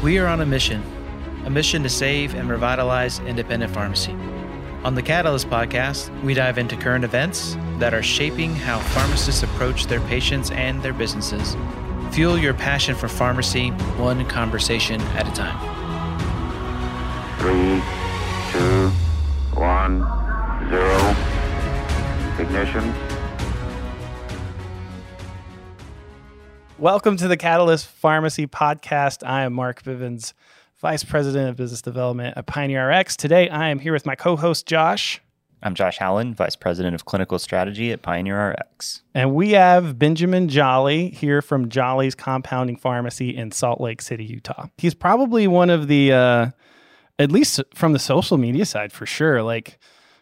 We are on a mission, a mission to save and revitalize independent pharmacy. On the Catalyst podcast, we dive into current events that are shaping how pharmacists approach their patients and their businesses. Fuel your passion for pharmacy one conversation at a time. Three, two, one, zero. Ignition. Welcome to the Catalyst Pharmacy Podcast. I am Mark Bivens, Vice President of Business Development at Pioneer RX. Today, I am here with my co host, Josh. I'm Josh Howland, Vice President of Clinical Strategy at Pioneer RX. And we have Benjamin Jolley here from Jolley's Compounding Pharmacy in Salt Lake City, Utah. He's probably one of the, uh, at least from the social media side for sure, like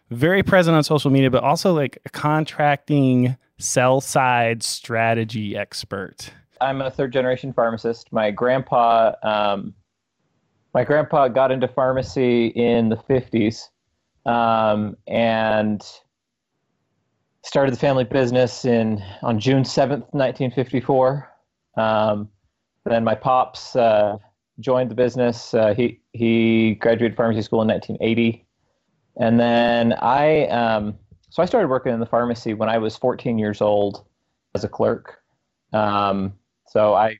very present on social media, but also like a contracting sell side strategy expert. I'm a third generation pharmacist. My grandpa, um, my grandpa got into pharmacy in the 50s um, and started the family business in on June 7th, 1954. Um, then my pops uh, joined the business. Uh, he he graduated pharmacy school in 1980, and then I um, so I started working in the pharmacy when I was 14 years old as a clerk. Um, so I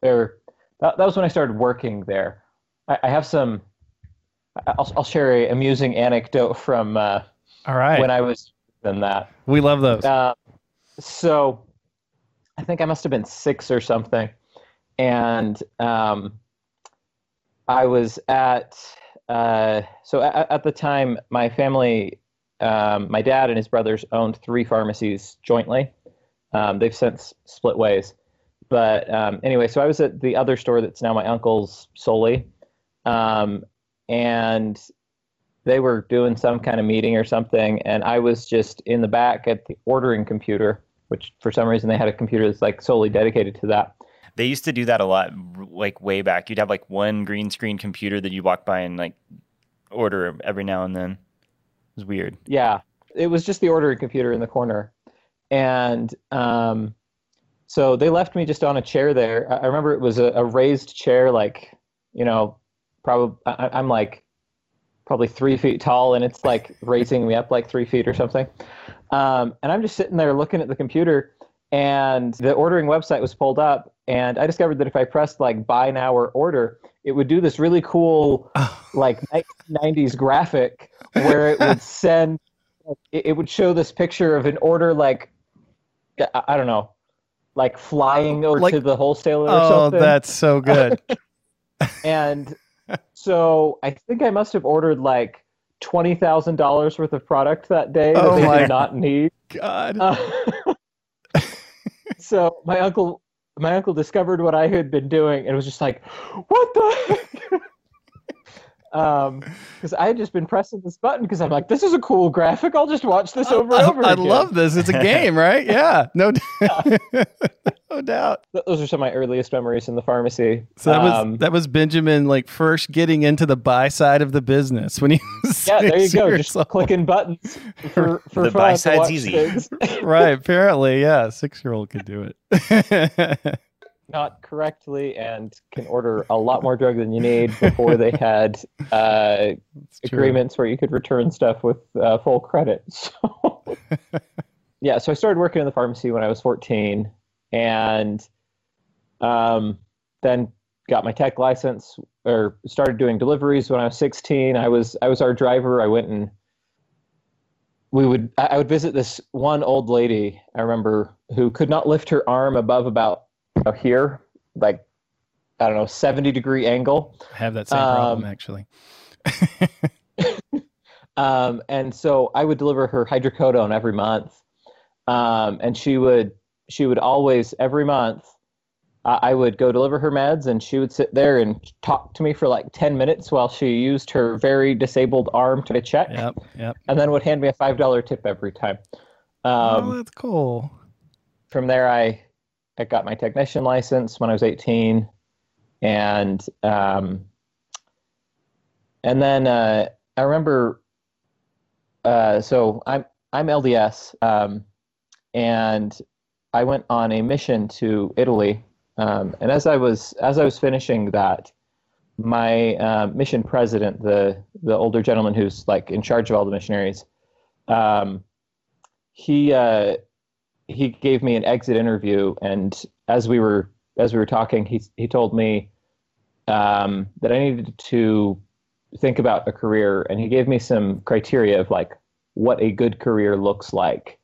there that, that was when I started working there. I, I have some I'll, I'll share a amusing anecdote from uh, All right. when I was in that. we love those. Uh, so I think I must have been six or something, and um, I was at uh, so at, at the time my family, um, my dad and his brothers owned three pharmacies jointly. Um, they've since split ways, but um, anyway, so I was at the other store that's now my uncle's solely, um, and they were doing some kind of meeting or something, and I was just in the back at the ordering computer, which for some reason they had a computer that's like solely dedicated to that. They used to do that a lot, like way back. You'd have like one green screen computer that you walk by and like order every now and then. It was weird. Yeah, it was just the ordering computer in the corner, and um, so they left me just on a chair there. I I remember it was a, a raised chair, like you know, probably I'm like probably three feet tall, and it's like raising me up like three feet or something. Um, and I'm just sitting there looking at the computer, and the ordering website was pulled up, and I discovered that if I pressed like buy now or order, it would do this really cool like 1990s graphic where it would send it, it would show this picture of an order like I, I don't know like flying over Like- to the wholesaler or oh, something that's so good. and so I think I must have ordered like twenty thousand dollars worth of product that day that Oh they did not need. God. Uh, so my uncle, my uncle discovered what I had been doing and was just like, "What the?" Heck? Um, because I had just been pressing this button because I'm like, "This is a cool graphic. I'll just watch this over I, and over." I again." love this. It's a game, right? Yeah. No, no doubt. Th- Those are some of my earliest memories in the pharmacy. So that was Um, that was Benjamin like first getting into the buy side of the business when he was yeah, there you go, just old. clicking buttons for for The fun buy side's easy. right. Apparently, yeah, six year old could do it. Not correctly and can order a lot more drug than you need before they had uh, agreements where you could return stuff with uh, full credit. So, yeah, so I started working in the pharmacy when I was 14 and um, then got my tech license or started doing deliveries when I was 16. I was I was our driver. I went and we would I I would visit this one old lady I remember who could not lift her arm above about uh, here, like I don't know, 70 degree angle. I have that same problem Um, actually. Um, and so I would deliver her hydrocodone every month. Um, and she would she would always every month I I would go deliver her meds and she would sit there and talk to me for like 10 minutes while she used her very disabled arm to check Yep. Yep. and then would hand me a $5 tip every time. Um, oh, that's cool. from there I I got my technician license when I was 18 and um and then uh I remember uh so I'm I'm LDS um and I went on a mission to Italy um and as I was as I was finishing that my uh, mission president, the the older gentleman who's like in charge of all the missionaries, um, he uh, he gave me an exit interview, and as we were as we were talking, he he told me um, that I needed to think about a career, and he gave me some criteria of like what a good career looks like.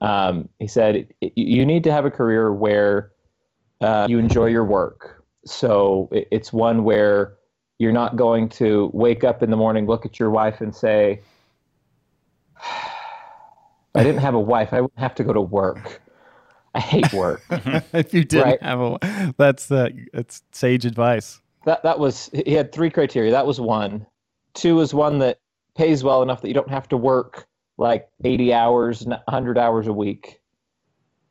Um, he said you need to have a career where uh, you enjoy your work. So it's one where you're not going to wake up in the morning, look at your wife, and say, "I didn't have a wife. I wouldn't have to go to work." I hate work. if you didn't Right. have a, that's uh, that's sage advice. that that was he had three criteria. That was one. Two was one that pays well enough that you don't have to work like 80 hours, 100 hours a week.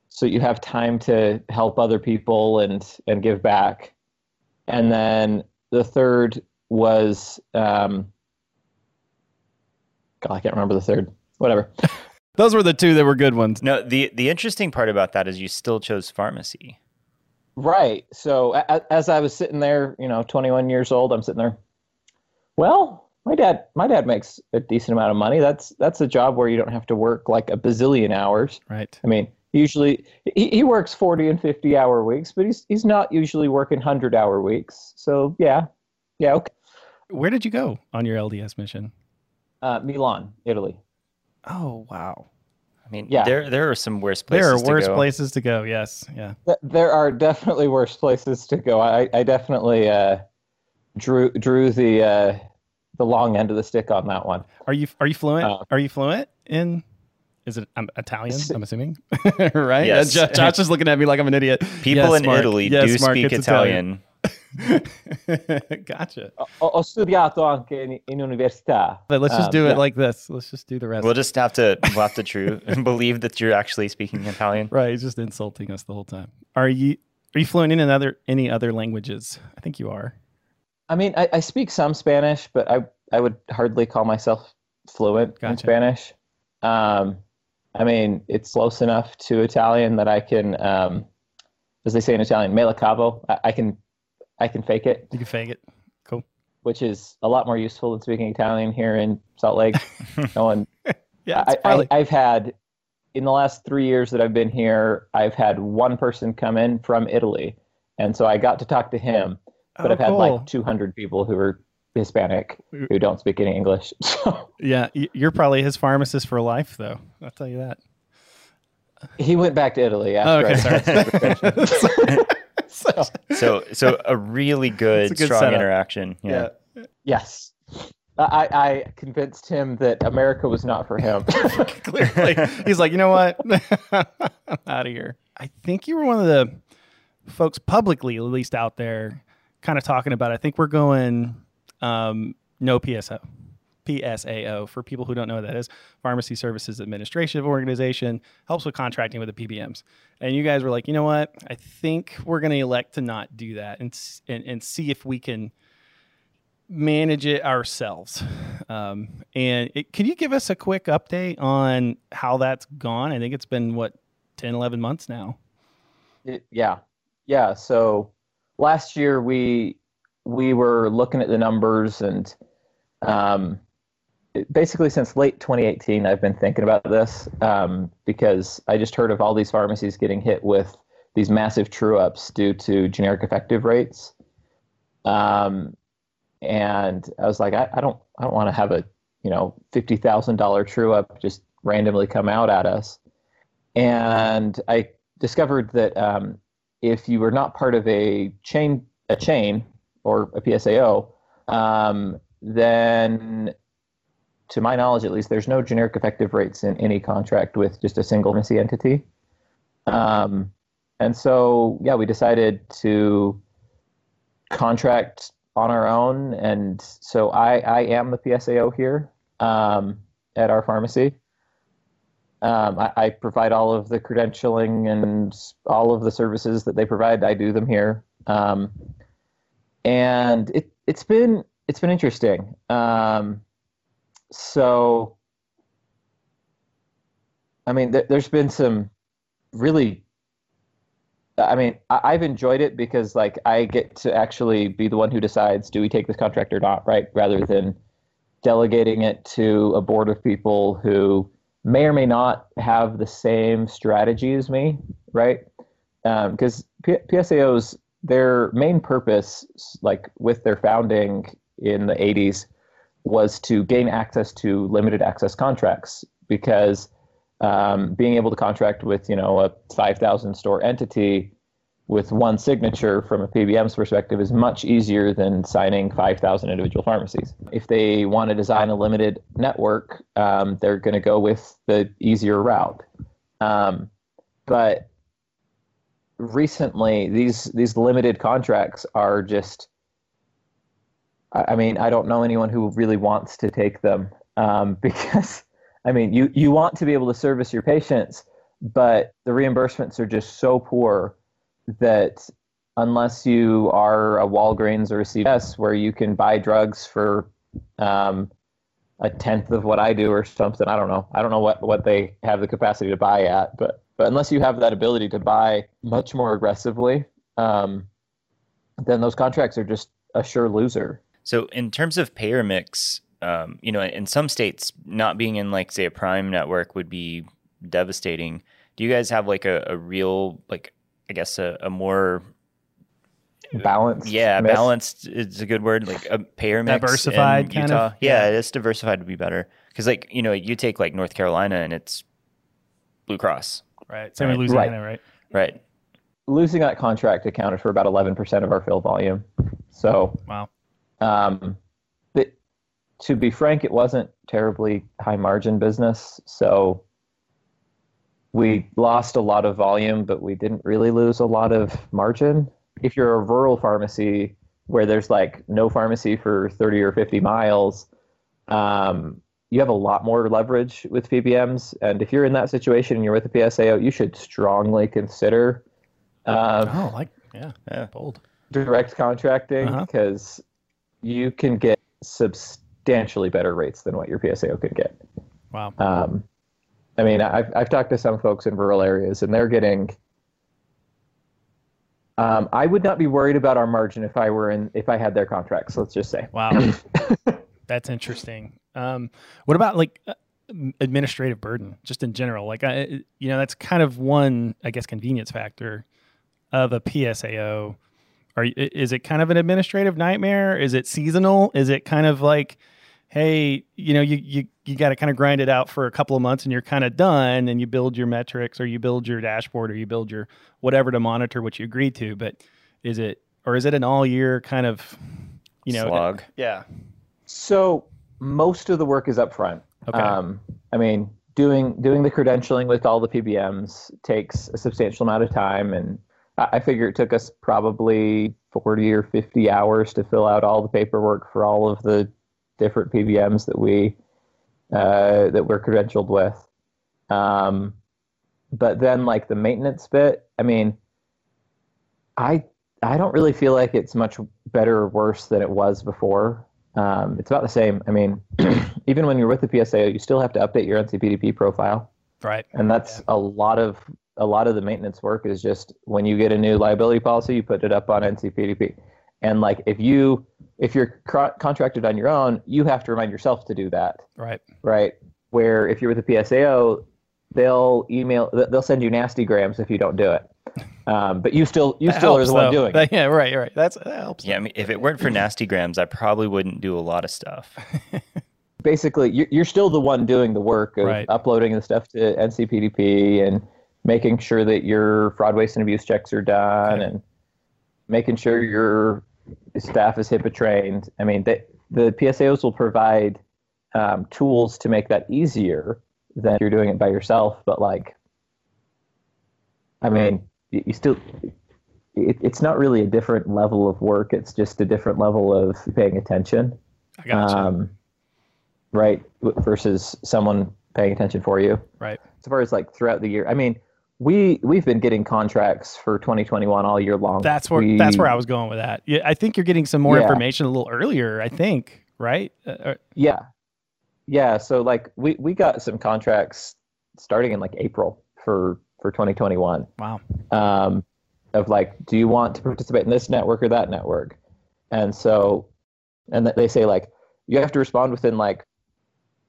So you have time to help other people and and give back. And then the third was um God, I can't remember the third. Whatever. Those were the two that were good ones. No, the the interesting part about that is you still chose pharmacy. Right. So a- a- as I was sitting there, you know, 21 years old, I'm sitting there. Well, my dad, my dad makes a decent amount of money. That's that's a job where you don't have to work like a bazillion hours. Right. I mean, usually he, he works 40 and 50 hour weeks, but he's he's not usually working 100 hour weeks. So yeah, yeah. Okay. Where did you go on your LDS mission? Uh, Milan, Italy. Oh wow. I mean, Yeah. there there are some worse places. There are to worse go. places to go. Yes. Yeah. There are definitely worse places to go. I, I definitely uh, drew drew the uh, the long end of the stick on that one. Are you are you fluent? Uh, are you fluent in? Is it um, Italian? I'm assuming, right? Yes. Jo- Josh is looking at me like I'm an idiot. People Yes, in Mark. Italy Yes, do Mark, speak it's Italian. gotcha. Ho, ho studiato anche in, in università. But let's just Um, do it yeah. like this. Let's just do the rest. We'll just have to we'll have to true and believe that you're actually speaking Italian. right. He's just insulting us the whole time. Are you are you fluent in another any other languages? I think you are. I mean, I, I speak some Spanish, but I, I would hardly call myself fluent in Spanish. Um, I mean, it's close enough to Italian that I can, um, as they say in Italian, me la cavo. I, I can, I can fake it, You can fake it. Cool. which is a lot more useful than speaking Italian here in Salt Lake. no one, Yeah. I, probably... I, I've had in the last three years that I've been here, I've had one person come in from Italy, and so I got to talk to him. But Oh, I've had cool. like 200 people who are Hispanic who don't speak any English. So yeah. You're probably his pharmacist for life, though. I'll tell you that. he went back to Italy Oh, after. okay. I Sorry. So so a really good, a good strong setup. interaction. Yeah. yes, I, I convinced him that America was not for him. Clearly, he's like, you know what? I'm out of here. I think you were one of the folks publicly, at least out there, kind of talking about. It. I think we're going um, no PSO, PSAO for people who don't know what that is. Pharmacy Services Administrative Organization helps with contracting with the PBMs. And you guys were like, you know what? I think we're going to elect to not do that and and, and see if we can manage it ourselves. Um, and it, can you give us a quick update on how that's gone? I think it's been what 10, 11 months now. It- yeah, yeah. So last year we we were looking at the numbers and um, basically since late 2018 I've been thinking about this um, because I just heard of all these pharmacies getting hit with these massive true ups due to generic effective rates. Um, and I was like, I, I don't I don't want to have a you know fifty thousand dollar true up just randomly come out at us. And I discovered that um, if you were not part of a chain, a chain or a PSAO, um, then, to my knowledge at least, there's no generic effective rates in any contract with just a single entity. Um, and so, yeah, we decided to contract on our own, and so I, I am the PSAO here um, at our pharmacy. Um, I, I provide all of the credentialing and all of the services that they provide. I do them here, um, and it it's been it's been interesting. Um, so, I mean, th- there's been some really I mean, I, I've enjoyed it because like I get to actually be the one who decides do we take this contract or not, right? Rather than delegating it to a board of people who may or may not have the same strategy as me, right? Because um, P- PSAOs, their main purpose, like with their founding in the 80s, was to gain access to limited access contracts because um, being able to contract with you know a 5,000 store entity with one signature from a PBM's perspective is much easier than signing 5,000 individual pharmacies. If they want to design a limited network, um, they're going to go with the easier route. Um, but recently, these these limited contracts are just. I mean, I don't know anyone who really wants to take them um, because I mean, you, you want to be able to service your patients, but the reimbursements are just so poor that unless you are a Walgreens or a CVS where you can buy drugs for um, a tenth of what I do or something, I don't know. I don't know what, what they have the capacity to buy at, but but unless you have that ability to buy much more aggressively, um, then those contracts are just a sure loser. So, in terms of payer mix, um, you know, in some states, not being in like say a prime network would be devastating. Do you guys have like a, a real like I guess a, a more balanced? Yeah, mix? balanced is a good word. Like a payer mix, diversified kind Utah. of. Yeah, yeah, it's diversified would be better because like you know you take like North Carolina and it's Blue Cross. Right. Same right. with Louisiana, right. right? Right. Losing that contract accounted for about 11% of our fill volume. So, wow. Um, to be frank, it wasn't terribly high margin business. So we lost a lot of volume, but we didn't really lose a lot of margin. If you're a rural pharmacy where there's like no pharmacy for 30 or 50 miles, um, you have a lot more leverage with PBMs. And if you're in that situation and you're with a PSAO, you should strongly consider. Um, oh, like, yeah, yeah, bold. Direct contracting because uh-huh. You can get substantially better rates than what your PSAO could get. Wow. Um, I mean, I've I've talked to some folks in rural areas, and they're getting. Um, I would not be worried about our margin if I were in if I had their contracts. Let's just say. Wow, that's interesting. Um, what about like uh, administrative burden, just in general? Like, I, you know, that's kind of one, I guess, convenience factor of a PSAO. Are is it kind of an administrative nightmare? Is it seasonal? Is it kind of like hey, you know, you you you got to kind of grind it out for a couple of months and you're kind of done and you build your metrics or you build your dashboard or you build your whatever to monitor what you agreed to, but is it or is it an all year kind of you know slog? Yeah. So most of the work is up front. Okay. Um, I mean, doing doing the credentialing with all the PBMs takes a substantial amount of time, and I, figure it took us probably forty or fifty hours to fill out all the paperwork for all of the different PBMs that we uh, that we're credentialed with. Um, but then like the maintenance bit, I mean, I I don't really feel like it's much better or worse than it was before. Um, it's about the same. I mean, even when you're with the PSA, you still have to update your NCPDP profile. Right. And that's yeah. a lot of a lot of the maintenance work is just when you get a new liability policy, you put it up on NCPDP. And like if you if you're contracted on your own, you have to remind yourself to do that. Right. Right. Where if you're with a PSAO, they'll email, they'll send you nasty grams if you don't do it. Um, but you still, you that still helps, are the one doing it. Yeah, right, right. That's that helps. Yeah, I mean, if it weren't for nasty grams, I probably wouldn't do a lot of stuff. Basically, you're still the one doing the work of right. uploading the stuff to NCPDP and making sure that your fraud, waste, and abuse checks are done, and making sure your staff is HIPAA trained. I mean, they, the PSAOs will provide um, tools to make that easier than if you're doing it by yourself. But like, I mean, you, you still, it, it's not really a different level of work. It's just a different level of paying attention. I gotcha. Um, right. Versus someone paying attention for you. Right. As far as like throughout the year, I mean, we we've been getting contracts for 2021 all year long. That's where we, that's where I was going with that. Yeah, I think you're getting some more yeah. information a little earlier. I think, right? Uh, uh, yeah, yeah. So like we we got some contracts starting in like April for for 2021. Wow. Um, of like, do you want to participate in this network or that network? And so, and they say like, you have to respond within like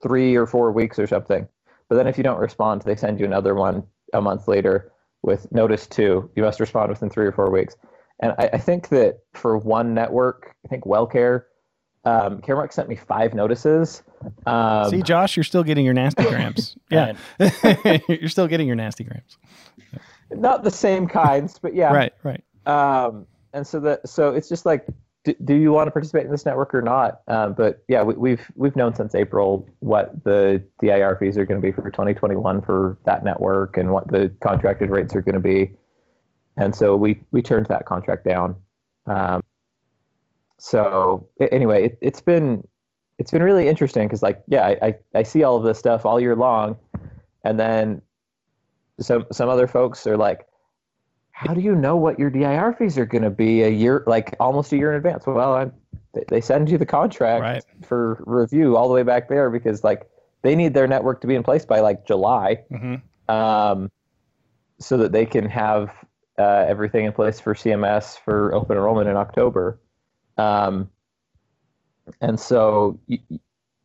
three or four weeks or something. But then if you don't respond, they send you another one a month later with notice two. You must respond within three or four weeks. And I, I think that for one network, I think WellCare, um, Caremark sent me five notices. Um, See, Josh, you're still getting your nasty grams. yeah, you're still getting your nasty grams. Not the same kinds, but yeah. right, right. Um, and so that so it's just like, do, you want to participate in this network or not? Um, but yeah, we, we've we've known since April what the DIR fees are going to be for 2021 for that network and what the contracted rates are going to be, and so we we turned that contract down. Um, so anyway, it, it's been it's been really interesting because like yeah, I, I I see all of this stuff all year long, and then some some other folks are like, how do you know what your DIR fees are going to be a year, like almost a year in advance? Well, I, they send you the contract right. for review all the way back there because like they need their network to be in place by like July, mm-hmm. um, so that they can have uh, everything in place for CMS for open enrollment in October. Um, and so, you,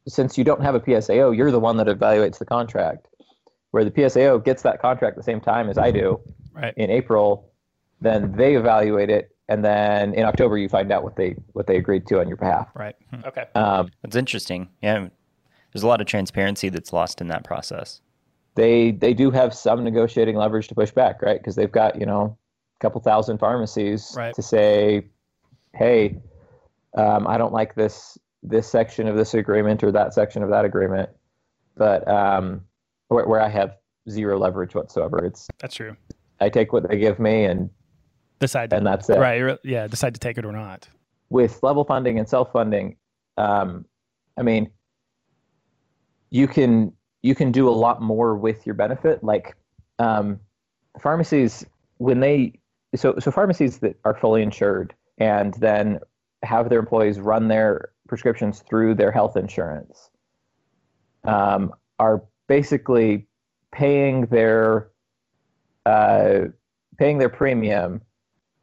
since you don't have a PSAO, you're the one that evaluates the contract where the PSAO gets that contract the same time as I do right. in April, then they evaluate it, and then in October you find out what they what they agreed to on your behalf. Right. Hmm. Okay. Um, That's interesting. Yeah, there's a lot of transparency that's lost in that process. They they do have some negotiating leverage to push back, right? Because they've got you know a couple thousand pharmacies right. to say, hey, um, I don't like this this section of this agreement or that section of that agreement, but um, where, where I have zero leverage whatsoever. It's that's true. I take what they give me and decide, to, and that's it. Right? Yeah, decide to take it or not. With level funding and self funding, um, I mean, you can you can do a lot more with your benefit. Like um, pharmacies, when they so so pharmacies that are fully insured and then have their employees run their prescriptions through their health insurance um, are basically paying their uh, paying their premium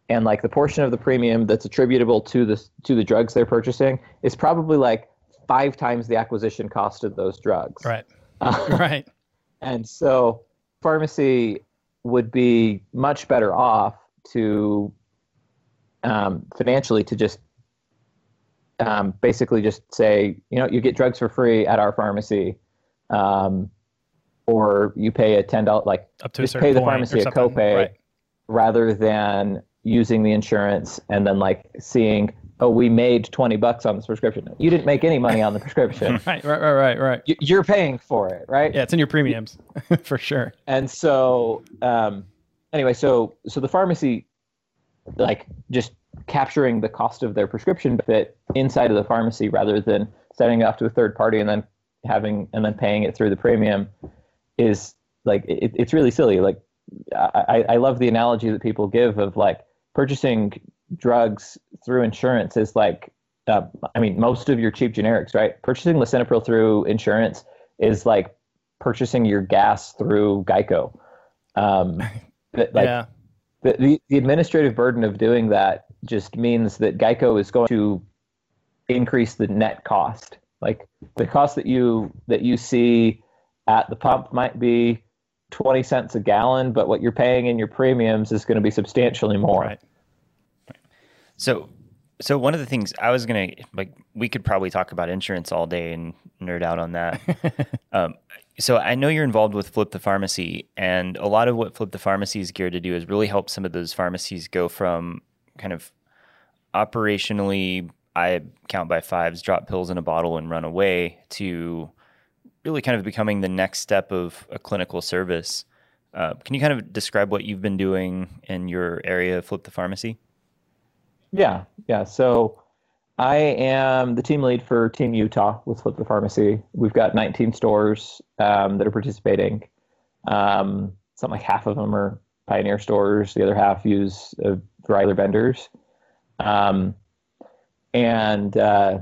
and like the portion of the premium that's attributable to the to the drugs they're purchasing is probably like five times the acquisition cost of those drugs. Right. Uh, right. And so pharmacy would be much better off to um, financially to just um, basically just say, you know, you get drugs for free at our pharmacy. Um, or you pay a ten dollar like up to just pay the pharmacy a copay right. rather than using the insurance and then like seeing oh we made 20 bucks on this prescription. You didn't make any money on the prescription. Right right right right right. You're paying for it right? Yeah it's in your premiums for sure. And so um anyway so so the pharmacy like just capturing the cost of their prescription fit inside of the pharmacy rather than sending it off to a third party and then having and then paying it through the premium is like it, it's really silly. Like I, I love the analogy that people give of like purchasing drugs through insurance is like uh, I mean most of your cheap generics, right? Purchasing lisinopril through insurance is like purchasing your gas through Geico. Um, like yeah. the, the the administrative burden of doing that just means that Geico is going to increase the net cost. Like the cost that you that you see at the pump might be 20 cents a gallon, but what you're paying in your premiums is going to be substantially more. Right. So, so one of the things I was going to like, we could probably talk about insurance all day and nerd out on that. um, so I know you're involved with Flip the Pharmacy, and a lot of what Flip the Pharmacy is geared to do is really help some of those pharmacies go from kind of operationally, I count by fives, drop pills in a bottle and run away to really kind of becoming the next step of a clinical service. Uh, can you kind of describe what you've been doing in your area of Flip the Pharmacy? Yeah, yeah. So I am the team lead for Team Utah with Flip the Pharmacy. We've got 19 stores um, that are participating. Um, something like half of them are Pioneer stores. The other half use uh, Ryler vendors. Um, and uh,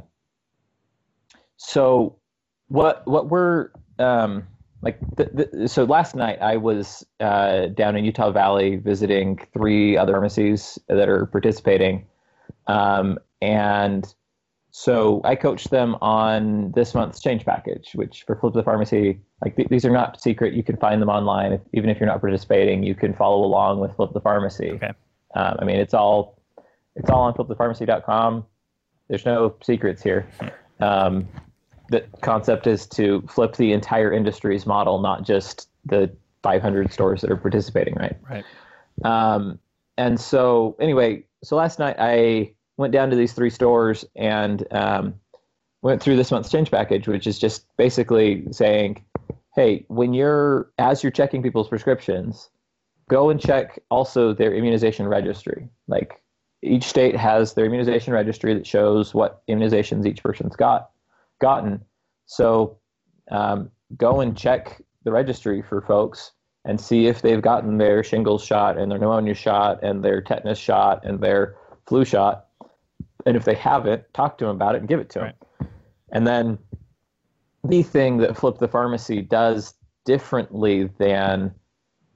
so what what we're um, like the, the, so last night I was uh, down in Utah Valley visiting three other pharmacies that are participating, um, and so I coached them on this month's change package, which for Flip the Pharmacy, like th- these are not secret. You can find them online, if, even if you're not participating. You can follow along with Flip the Pharmacy. Okay. Um, I mean, it's all it's all on flipthepharmacy.com. There's no secrets here. Um, the concept is to flip the entire industry's model, not just the 500 stores that are participating, right? Right. Um, and so, anyway, so last night I went down to these three stores and um, went through this month's change package, which is just basically saying, hey, when you're, as you're checking people's prescriptions, go and check also their immunization registry. Like each state has their immunization registry that shows what immunizations each person's got gotten. So um, go and check the registry for folks and see if they've gotten their shingles shot and their pneumonia shot and their tetanus shot and their flu shot. And if they haven't, talk to them about it and give it to them. And then the thing that Flip the Pharmacy does differently than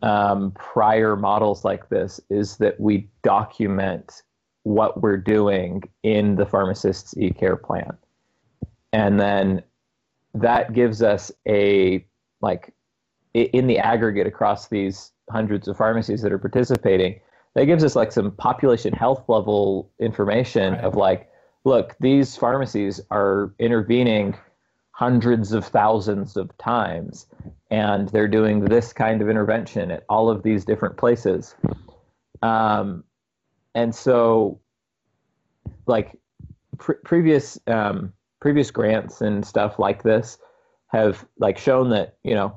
um, prior models like this is that we document what we're doing in the pharmacist's e-care plan and then that gives us a like in the aggregate across these hundreds of pharmacies that are participating that gives us like some population health level information Right. of like look these pharmacies are intervening hundreds of thousands of times and they're doing this kind of intervention at all of these different places um, and so like pre- previous um, previous grants and stuff like this have like shown that you know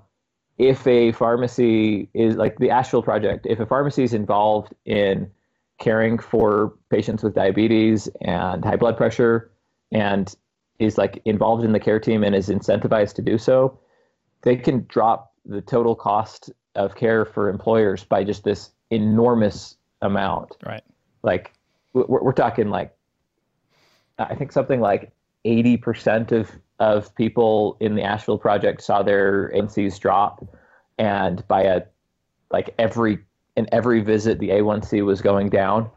if a pharmacy is like the Asheville project, if a pharmacy is involved in caring for patients with diabetes and high blood pressure and is like involved in the care team and is incentivized to do so, they can drop the total cost of care for employers by just this enormous amount Right. like we're, we're talking like i think something like 80% of of people in the asheville project saw their A1Cs drop. And by a like every in every visit the a1c was going down.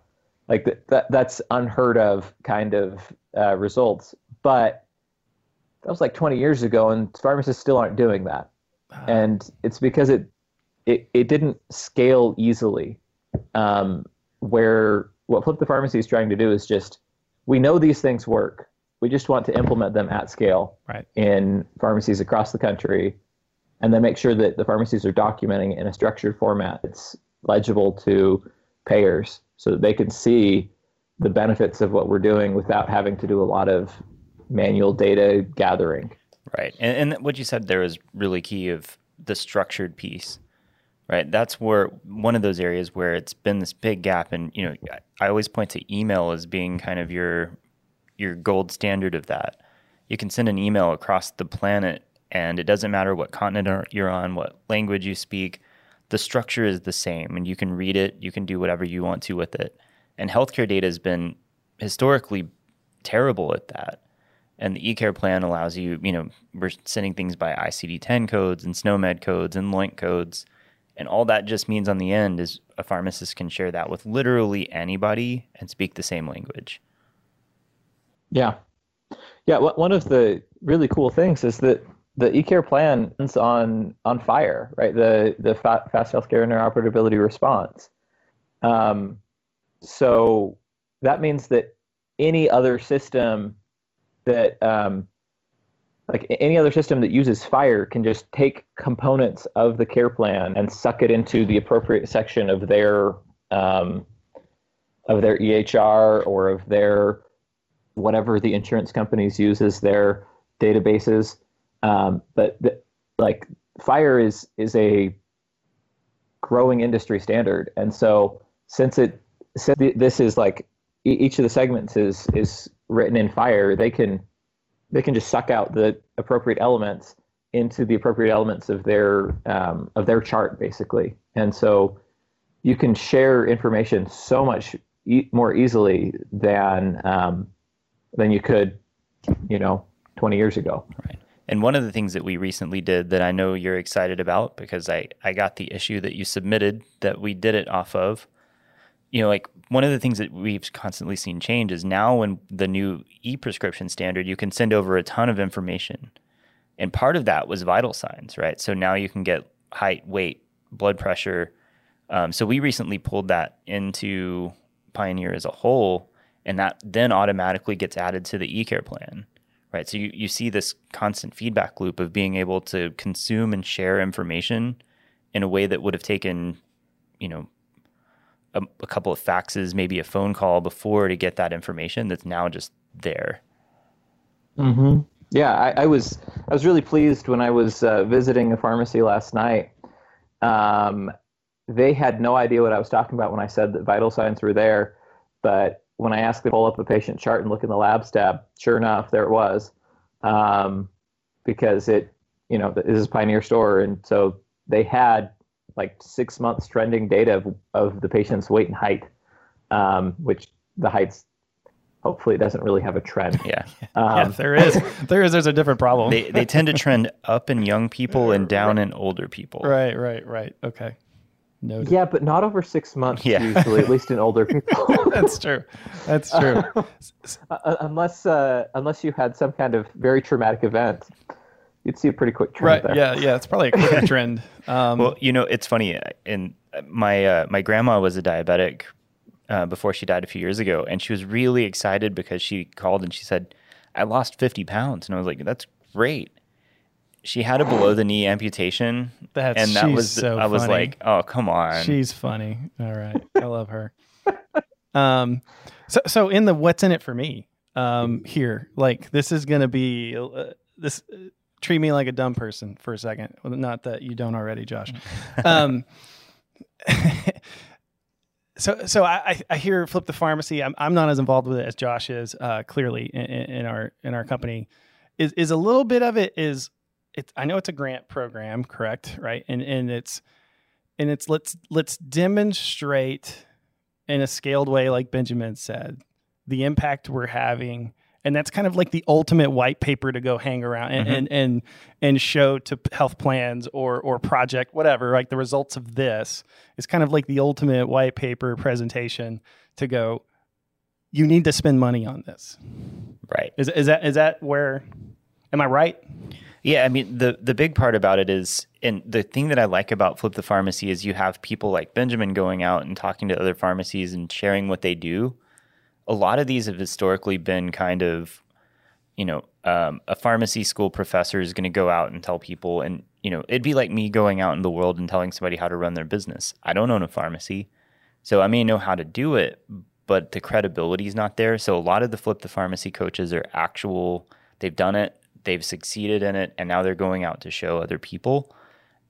Like th- that that's unheard of kind of uh, results. But that was like 20 years ago and pharmacists still aren't doing that. And it's because it it, it didn't scale easily. Um, where what Flip the Pharmacy is trying to do is just we know these things work. We just want to implement them at scale Right. in pharmacies across the country, and then make sure that the pharmacies are documenting in a structured format that's legible to payers, so that they can see the benefits of what we're doing without having to do a lot of manual data gathering. Right. And, and what you said there is really key of the structured piece. Right. That's where one of those areas where it's been this big gap. And, you know, I- I always point to email as being kind of your your gold standard of that. You can send an email across the planet and it doesn't matter what continent you're on, what language you speak, the structure is the same and you can read it, you can do whatever you want to with it. And healthcare data has been historically terrible at that. And the eCare plan allows you, you know, we're sending things by ICD 10 codes and SNOMED codes and LOINC codes. And all that just means on the end is a pharmacist can share that with literally anybody and speak the same language. Yeah. Yeah. One of the really cool things is that the eCare plan is on on FHIR, right? The the fa- fast healthcare interoperability response. Um, so that means that any other system that um, like any other system that uses FHIR can just take components of the care plan and suck it into the appropriate section of their um, of their EHR or of their whatever the insurance companies use as their databases. Um, but the, like FHIR is is a growing industry standard, and so since it since this is like each of the segments is is written in FHIR, they can they can just suck out the appropriate elements into the appropriate elements of their um, of their chart basically, and so you can share information so much e- more easily than um, than you could, you know, 20 years ago. Right. And one of the things that we recently did that I know you're excited about because I, I got the issue that you submitted that we did it off of. You know, like one of the things that we've constantly seen change is now when the new e prescription standard, you can send over a ton of information. And part of that was vital signs, right? So now you can get height, weight, blood pressure. Um, so we recently pulled that into Pioneer as a whole, and that then automatically gets added to the e-care plan, right? So you, you see this constant feedback loop of being able to consume and share information in a way that would have taken, you know, a, a couple of faxes, maybe a phone call before to get that information that's now just there. Mm-hmm. Yeah, I, I, was I was really pleased when I was uh, visiting a pharmacy last night. Um, they had no idea what I was talking about when I said that vital signs were there, but when I asked to pull up a patient chart and look in the labs tab, sure enough, there it was. Um, because it, you know, this is Pioneer Store, and so they had like six months trending data of, of the patient's weight and height, um, which the heights hopefully doesn't really have a trend. Yeah. Um, yeah, there is. There is. There's a different problem. They, they tend to trend up in young people and down in older people. Right, right, right. Okay. Noted. Yeah, but not over six months yeah. usually, at least in older people. That's true. That's true. uh, unless uh, unless you had some kind of very traumatic event, you'd see a pretty quick trend right. there. Yeah, yeah, it's probably a quick trend. Um, well, you know, it's funny. And my uh, my grandma was a diabetic uh, before she died a few years ago, and she was really excited because she called and she said, "I lost fifty pounds," and I was like, "That's great." She had a below the knee amputation, That's, and that was so I was like, "Oh, come on." She's funny. All right, I love her. Um, so so in the what's in it for me um here, like this is gonna be uh, this. Uh, treat me like a dumb person for a second. Well, not that you don't already, Josh. Um, so so I, I hear flip the pharmacy. I'm, I'm not as involved with it as Josh is. Uh, clearly in, in, our in our company, is is a little bit of it is it's I know it's a grant program, correct? Right, and and it's and it's let's let's demonstrate in a scaled way, like Benjamin said, the impact we're having. And that's kind of like the ultimate white paper to go hang around and, mm-hmm. and and and show to health plans or or project whatever like the results of this. Is kind of like the ultimate white paper presentation to go you need to spend money on this. Right. Is, is that is that where am i right yeah i mean the the big part about it is and the thing that i like about flip the pharmacy is you have people like benjamin going out and talking to other pharmacies and sharing what they do a lot of these have historically been kind of, you know, um, a pharmacy school professor is going to go out and tell people, and you know, it'd be like me going out in the world and telling somebody how to run their business. I don't own a pharmacy, so I may know how to do it, but the credibility is not there. So a lot of the flip the pharmacy coaches are actual. They've done it, they've succeeded in it, and now they're going out to show other people.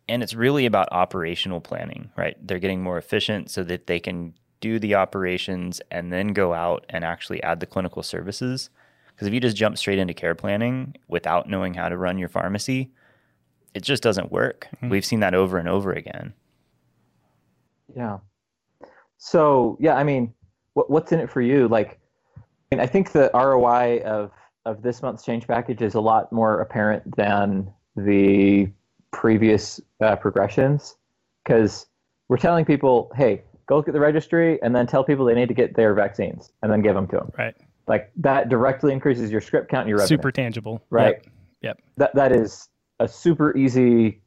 And it's really about operational planning, right? They're getting more efficient so that they can do the operations and then go out and actually add the clinical services. Because if you just jump straight into care planning without knowing how to run your pharmacy, it just doesn't work. Mm-hmm. We've seen that over and over again. Yeah. So yeah, I mean, what, what's in it for you? Like, I mean, I think the ROI of of this month's change package is a lot more apparent than the previous uh, progressions because we're telling people, hey, go look at the registry and then tell people they need to get their vaccines and then give them to them. Right. Like that directly increases your script count and your revenue. Super tangible. Right. Yep. yep. That that is a super easy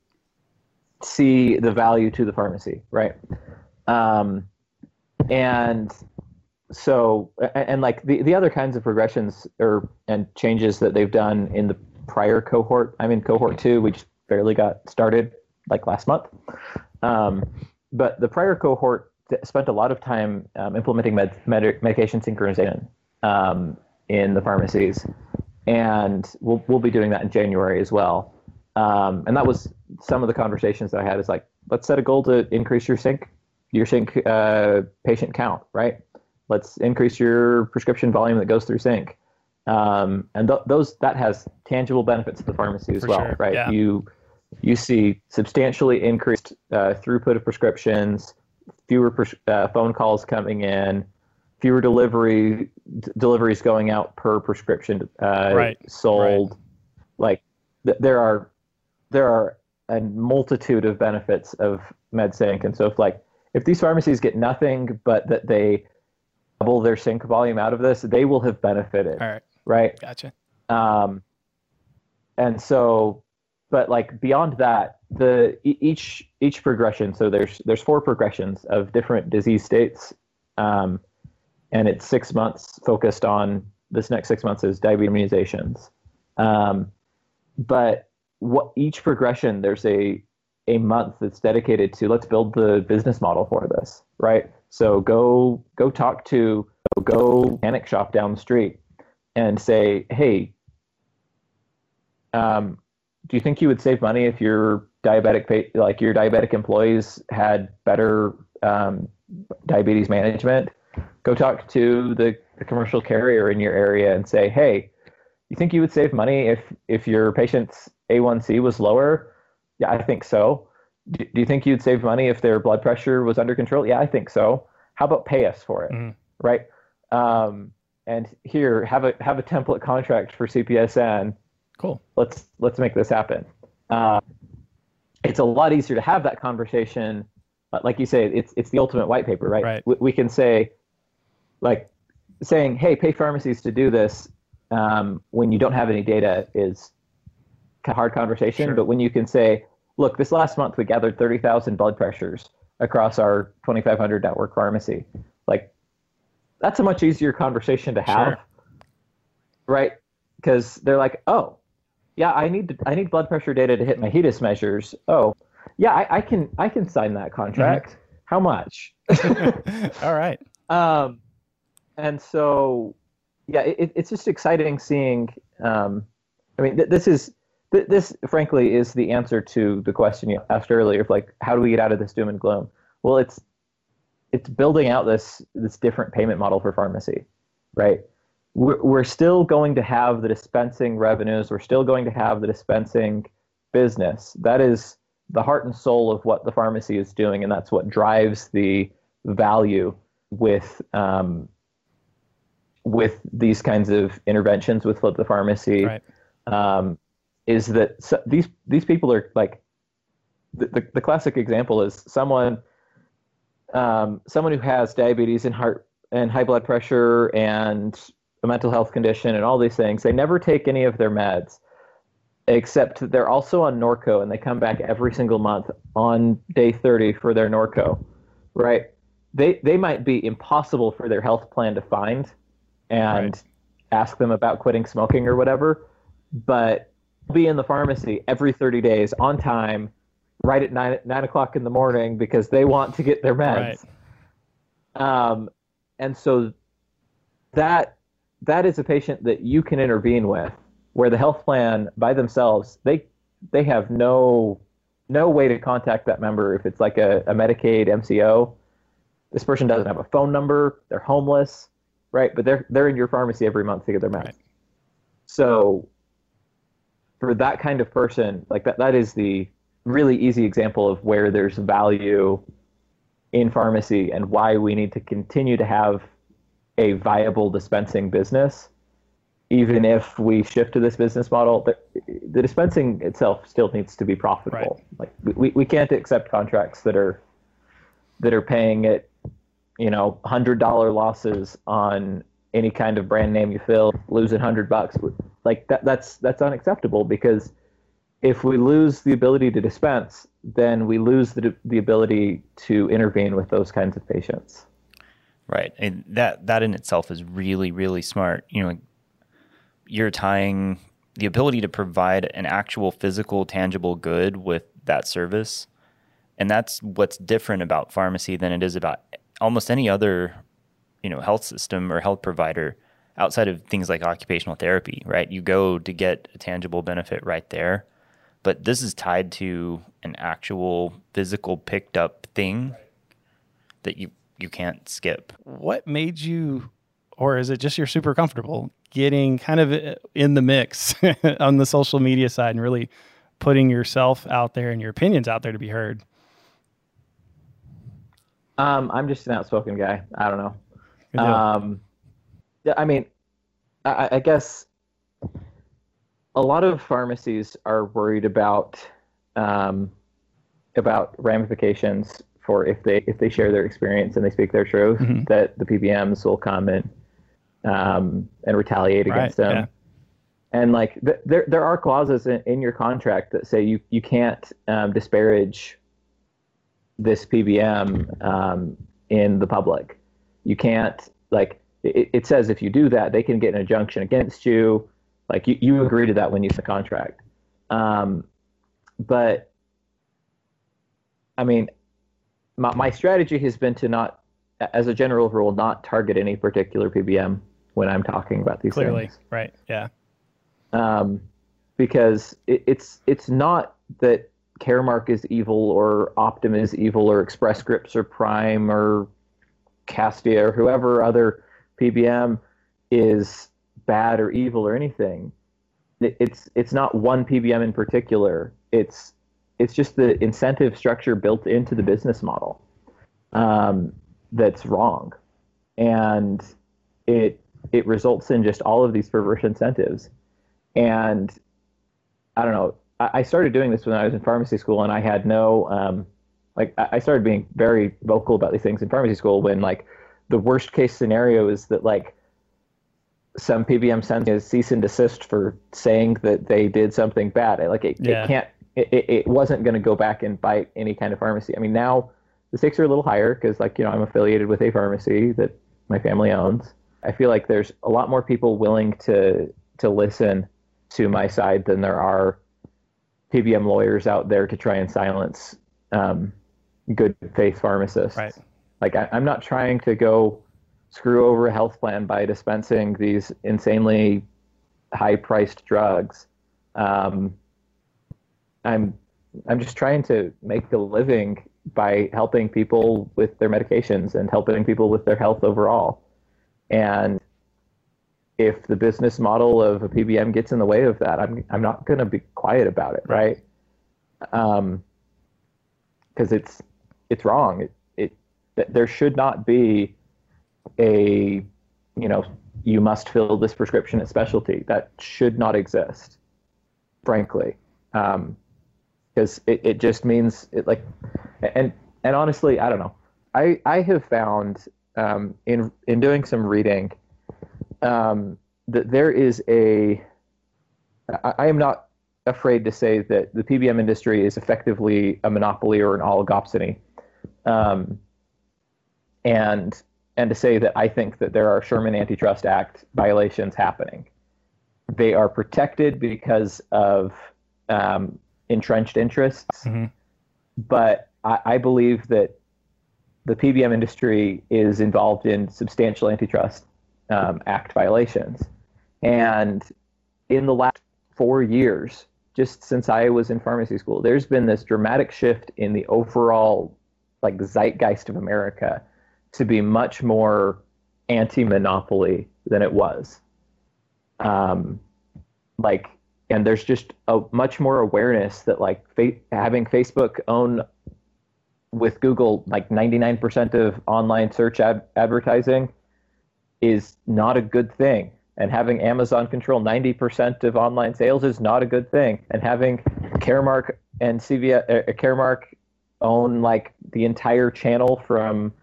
see the value to the pharmacy, right? Um, and so and, like the, the other kinds of progressions or and changes that they've done in the prior cohort. I'm in cohort two, we just barely got started like last month. Um, but the prior cohort spent a lot of time um, implementing med- med- medication synchronization um, in the pharmacies, and we'll we'll be doing that in January as well. Um, and that was some of the conversations that I had. Is like, let's set a goal to increase your sync your sync uh, patient count, right? Let's increase your prescription volume that goes through sync. Um, and th- those that has tangible benefits to the pharmacy as For well, sure. right? Yeah. You you see substantially increased uh, throughput of prescriptions, fewer pres- uh, phone calls coming in, fewer delivery d- deliveries going out per prescription uh, Right, sold. Like th- there are there are a multitude of benefits of MedSync, and so if like if these pharmacies get nothing but that they double their sync volume out of this, they will have benefited, All right. right? Gotcha. Um, and so, but like beyond that, the each each progression. So there's there's four progressions of different disease states, um, and it's six months focused on this next six months is diabetes immunizations. Um, but what each progression there's a a month that's dedicated to let's build the business model for this, right? So go go talk to go panic shop down the street and say, hey, um, do you think you would save money if your diabetic like your diabetic employees had better um, diabetes management? Go talk to the, the commercial carrier in your area and say, hey, you think you would save money if if your patient's A1C was lower? Yeah, I think so. Do, do you think you'd save money if their blood pressure was under control? Yeah, I think so. How about pay us for it? Mhm. Right? Um, and here, have a have a template contract for CPESN Cool. let's let's make this happen. Uh, it's a lot easier to have that conversation. But like you say, it's it's the ultimate white paper, right? Right. We, we can say, like, saying, "Hey, pay pharmacies to do this," um, when you don't have any data is a hard conversation. Sure. But when you can say, "Look, this last month we gathered thirty thousand blood pressures across our twenty five hundred network pharmacy," like, that's a much easier conversation to have, Sure. right? Because they're like, "Oh, yeah, I need to, I need blood pressure data to hit my HEDIS measures. Oh, yeah, I, I can I can sign that contract. How much? All right. um, and so, yeah, it, it's just exciting seeing. Um, I mean, th- this is th- this frankly is the answer to the question you asked earlier of like, how do we get out of this doom and gloom? Well, it's it's building out this this different payment model for pharmacy, right? We're, we're still going to have the dispensing revenues. We're still going to have the dispensing business. That is the heart and soul of what the pharmacy is doing, and that's what drives the value with um, with these kinds of interventions with flip the pharmacy. Right. Um, is that so, these these people are like the, the, the classic example is someone um, someone who has diabetes and heart and high blood pressure and a mental health condition and all these things. They never take any of their meds, except that they're also on Norco and they come back every single month on day 30 for their Norco, right? They they might be impossible for their health plan to find and Right. ask them about quitting smoking or whatever, but be in the pharmacy every 30 days on time, right at nine nine o'clock in the morning because they want to get their meds. Um, and so that that is a patient that you can intervene with, where the health plan by themselves they they have no no way to contact that member if it's like a, a Medicaid MCO. This person doesn't have a phone number. They're homeless, right? But they're they're in your pharmacy every month to get their meds. Right. So for that kind of person, like that that is the really easy example of where there's value in pharmacy and why we need to continue to have a viable dispensing business even if we shift to this business model the, the dispensing itself still needs to be profitable. Like we, we can't accept contracts that are that are paying it you know hundred dollar losses on any kind of brand name you fill losing hundred bucks like that that's that's unacceptable because if we lose the ability to dispense, then we lose the, the ability to intervene with those kinds of patients. Right. And that that in itself is really really smart. You know, you're tying the ability to provide an actual physical tangible good with that service. And that's what's different about pharmacy than it is about almost any other, you know, health system or health provider outside of things like occupational therapy, right? You go to get a tangible benefit right there. But this is tied to an actual physical picked up thing that you you can't skip. What made you, or is it just you're super comfortable getting kind of in the mix on the social media side and really putting yourself out there and your opinions out there to be heard? Um, I'm just an outspoken guy. I don't know. Um, yeah, I mean, I, I guess a lot of pharmacies are worried about um, about ramifications for if they if they share their experience and they speak their truth Mhm. that the PBMs will come and um, and retaliate against them. yeah. And like th- there there are clauses in, in your contract that say you you can't um, disparage this PBM um, in the public. You can't like it, it says if you do that they can get an injunction against you. Like you, you agree to that when you sign the contract. Um, but I mean, my, my strategy has been to not, as a general rule, not target any particular PBM when I'm talking about these Clearly, things right? Yeah. um, because it, it's it's not that Caremark is evil or Optum is evil or Express Scripts or Prime or Castia or whoever other PBM is bad or evil or anything. It's it's not one PBM in particular. It's it's just the incentive structure built into the business model um, that's wrong, and it it results in just all of these perverse incentives and I don't know. I, I started doing this when I was in pharmacy school, and I had no um, like. I I started being very vocal about these things in pharmacy school when like the worst case scenario is that like some PBM sends a cease and desist for saying that they did something bad. Like it, Yeah. it can't. It, it, wasn't going to go back and bite any kind of pharmacy. I mean, now the stakes are a little higher because like you know I'm affiliated with a pharmacy that my family owns. I feel like there's a lot more people willing to to listen to my side than there are PBM lawyers out there to try and silence um, good faith pharmacists. Right. Like I, I'm not trying to go screw over a health plan by dispensing these insanely high priced drugs. Um, I'm I'm just trying to make a living by helping people with their medications and helping people with their health overall. And if the business model of a PBM gets in the way of that, I'm I'm not going to be quiet about it, right? Um, because it's it's wrong. It there should not be a you know you must fill this prescription at specialty. That should not exist, frankly, because it, it just means it like and and honestly, I don't know. I I have found um, in in doing some reading um, that there is a. I, I am not afraid to say that the PBM industry is effectively a monopoly or an oligopsony, um, and and to say that I think that there are Sherman Antitrust Act violations happening. They are protected because of um, entrenched interests, Mhm. but I, I believe that the PBM industry is involved in substantial antitrust um, act violations. And in the last four years, just since I was in pharmacy school, there's been this dramatic shift in the overall like zeitgeist of America to be much more anti-monopoly than it was. Um, like, and there's just a much more awareness that like fa- having Facebook own with Google like 99% of online search ad- advertising is not a good thing. And having Amazon control 90% of online sales is not a good thing. And having Caremark and CVS, uh, Caremark own like the entire channel from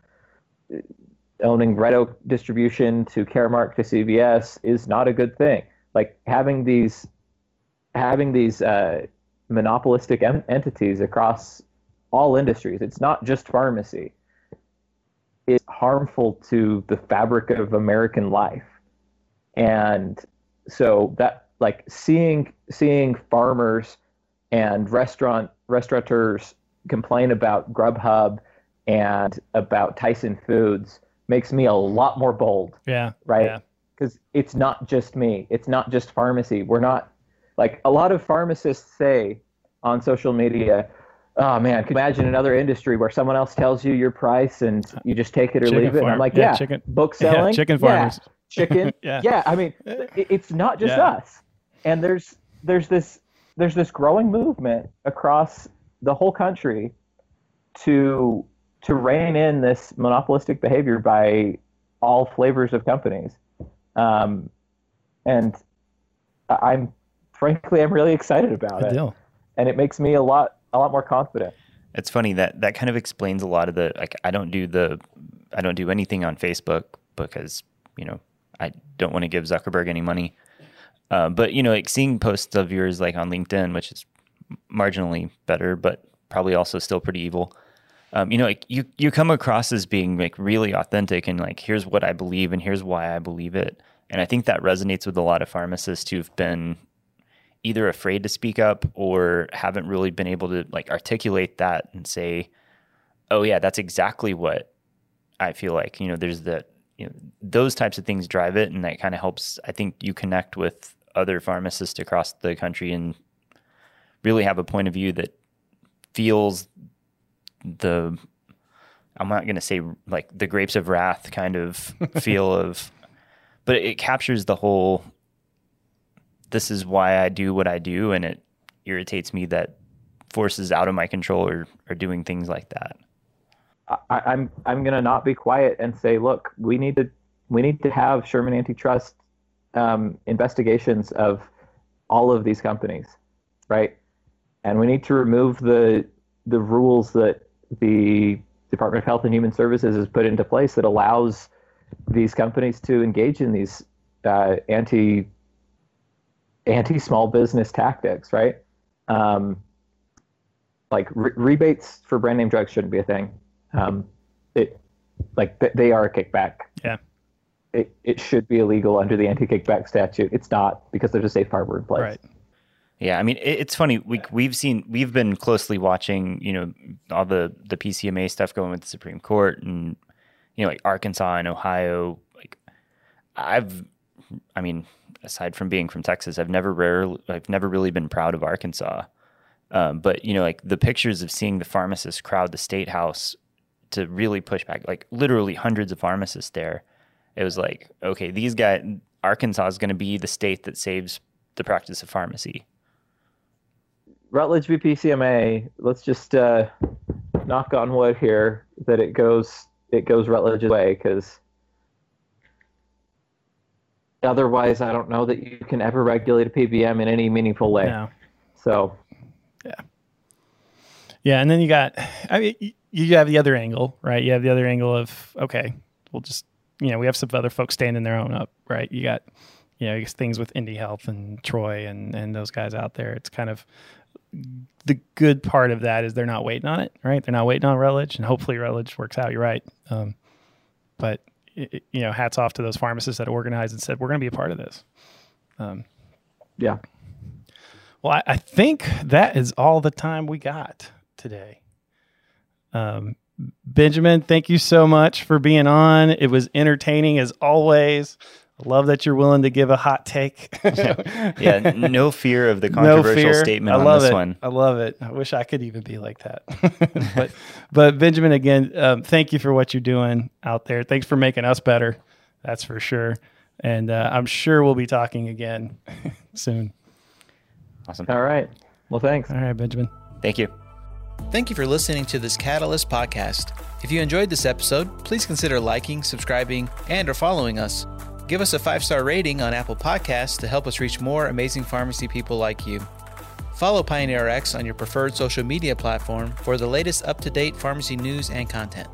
owning Red Oak distribution to Caremark to CVS is not a good thing. Like having these having these uh, monopolistic en- entities across all industries. It's not just pharmacy. It's harmful to the fabric of American life. And so that like seeing seeing farmers and restaurant restaurateurs complain about Grubhub and about Tyson Foods makes me a lot more bold Yeah. right? Yeah. Because it's not just me. It's not just pharmacy. We're not like a lot of pharmacists say on social media. Oh man, can you imagine another industry where someone else tells you your price and you just take it or Chicken leave it? And. I'm like, Yeah, yeah, chicken- book Yeah, selling, chicken Yeah, farmers. chicken, Yeah. yeah. I mean, it's not just Yeah. us. And there's there's this there's this growing movement across the whole country to to rein in this monopolistic behavior by all flavors of companies. Um, and I- I'm frankly, I'm really excited about Good it, deal. and it makes me a lot a lot more confident. It's funny that that kind of explains a lot of the like I don't do the I don't do anything on Facebook because you know I don't want to give Zuckerberg any money. Uh, but you know, like seeing posts of yours like on LinkedIn, which is marginally better, but probably also still pretty evil. Um, you know, like you you come across as being like really authentic and like here's what I believe and here's why I believe it. And I think that resonates with a lot of pharmacists who've been either afraid to speak up or haven't really been able to like articulate that and say, "Oh yeah, that's exactly what I feel like." You know, there's that you know those types of things drive it, and that kind of helps. I think you connect with other pharmacists across the country and really have a point of view that feels the I'm not going to say like the grapes of wrath kind of feel of but it captures the whole this is why I do what I do and it irritates me that forces out of my control are, are doing things like that. I, I'm I'm gonna not be quiet and say, look, we need to we need to have Sherman antitrust um, investigations of all of these companies, right? And we need to remove the the rules that the Department of Health and Human Services has put into place that allows these companies to engage in these uh, anti anti small business tactics, right? Um, like re- rebates for brand name drugs shouldn't be a thing. Um, it like th- they are a kickback. Yeah. It it should be illegal under the anti kickback statute. It's not because there's a safe harbor in place. Right. Yeah, I mean it, it's funny. We we've seen we've been closely watching, you know, all the the PCMA stuff going with the Supreme Court and you know, like Arkansas and Ohio. Like I've, I mean, aside from being from Texas, I've never rare I've never really been proud of Arkansas. Um, but you know, like the pictures of seeing the pharmacists crowd the state house to really push back, like literally hundreds of pharmacists there. It was like, okay, these guys, Arkansas is going to be the state that saves the practice of pharmacy. Rutledge v. PCMA. Let's just uh, knock on wood here that it goes it goes Rutledge's way because otherwise, I don't know that you can ever regulate a PBM in any meaningful way. No. So Yeah, Yeah, and then you got, I mean, you have the other angle, right? You have the other angle of, okay, we'll just, you know, we have some other folks standing their own up, right? You got, you know, things with Indie Health and Troy and and those guys out there. It's kind of the good part of that is they're not waiting on it, right? They're not waiting on Rutledge, and hopefully Rutledge works out. You're right, um, but it, you know, hats off to those pharmacists that organized and said we're going to be a part of this. yeah, Well, I, I think that is all the time we got today. Um, Benjamin, thank you so much for being on. It was entertaining as always. I love that you're willing to give a hot take. Yeah, no fear of the no controversial fear. statement I on love this it. one. I love it. I wish I could even be like that. but, but Benjamin, again, um, thank you for what you're doing out there. Thanks for making us better. That's for sure. And uh, I'm sure we'll be talking again soon. Awesome. all right. Well, thanks. All right, Benjamin. Thank you. Thank you for listening to this Catalyst podcast. If you enjoyed this episode, please consider liking, subscribing, and or following us. Give us a 5-star rating on Apple Podcasts to help us reach more amazing pharmacy people like you. Follow PioneerRx on your preferred social media platform for the latest up-to-date pharmacy news and content.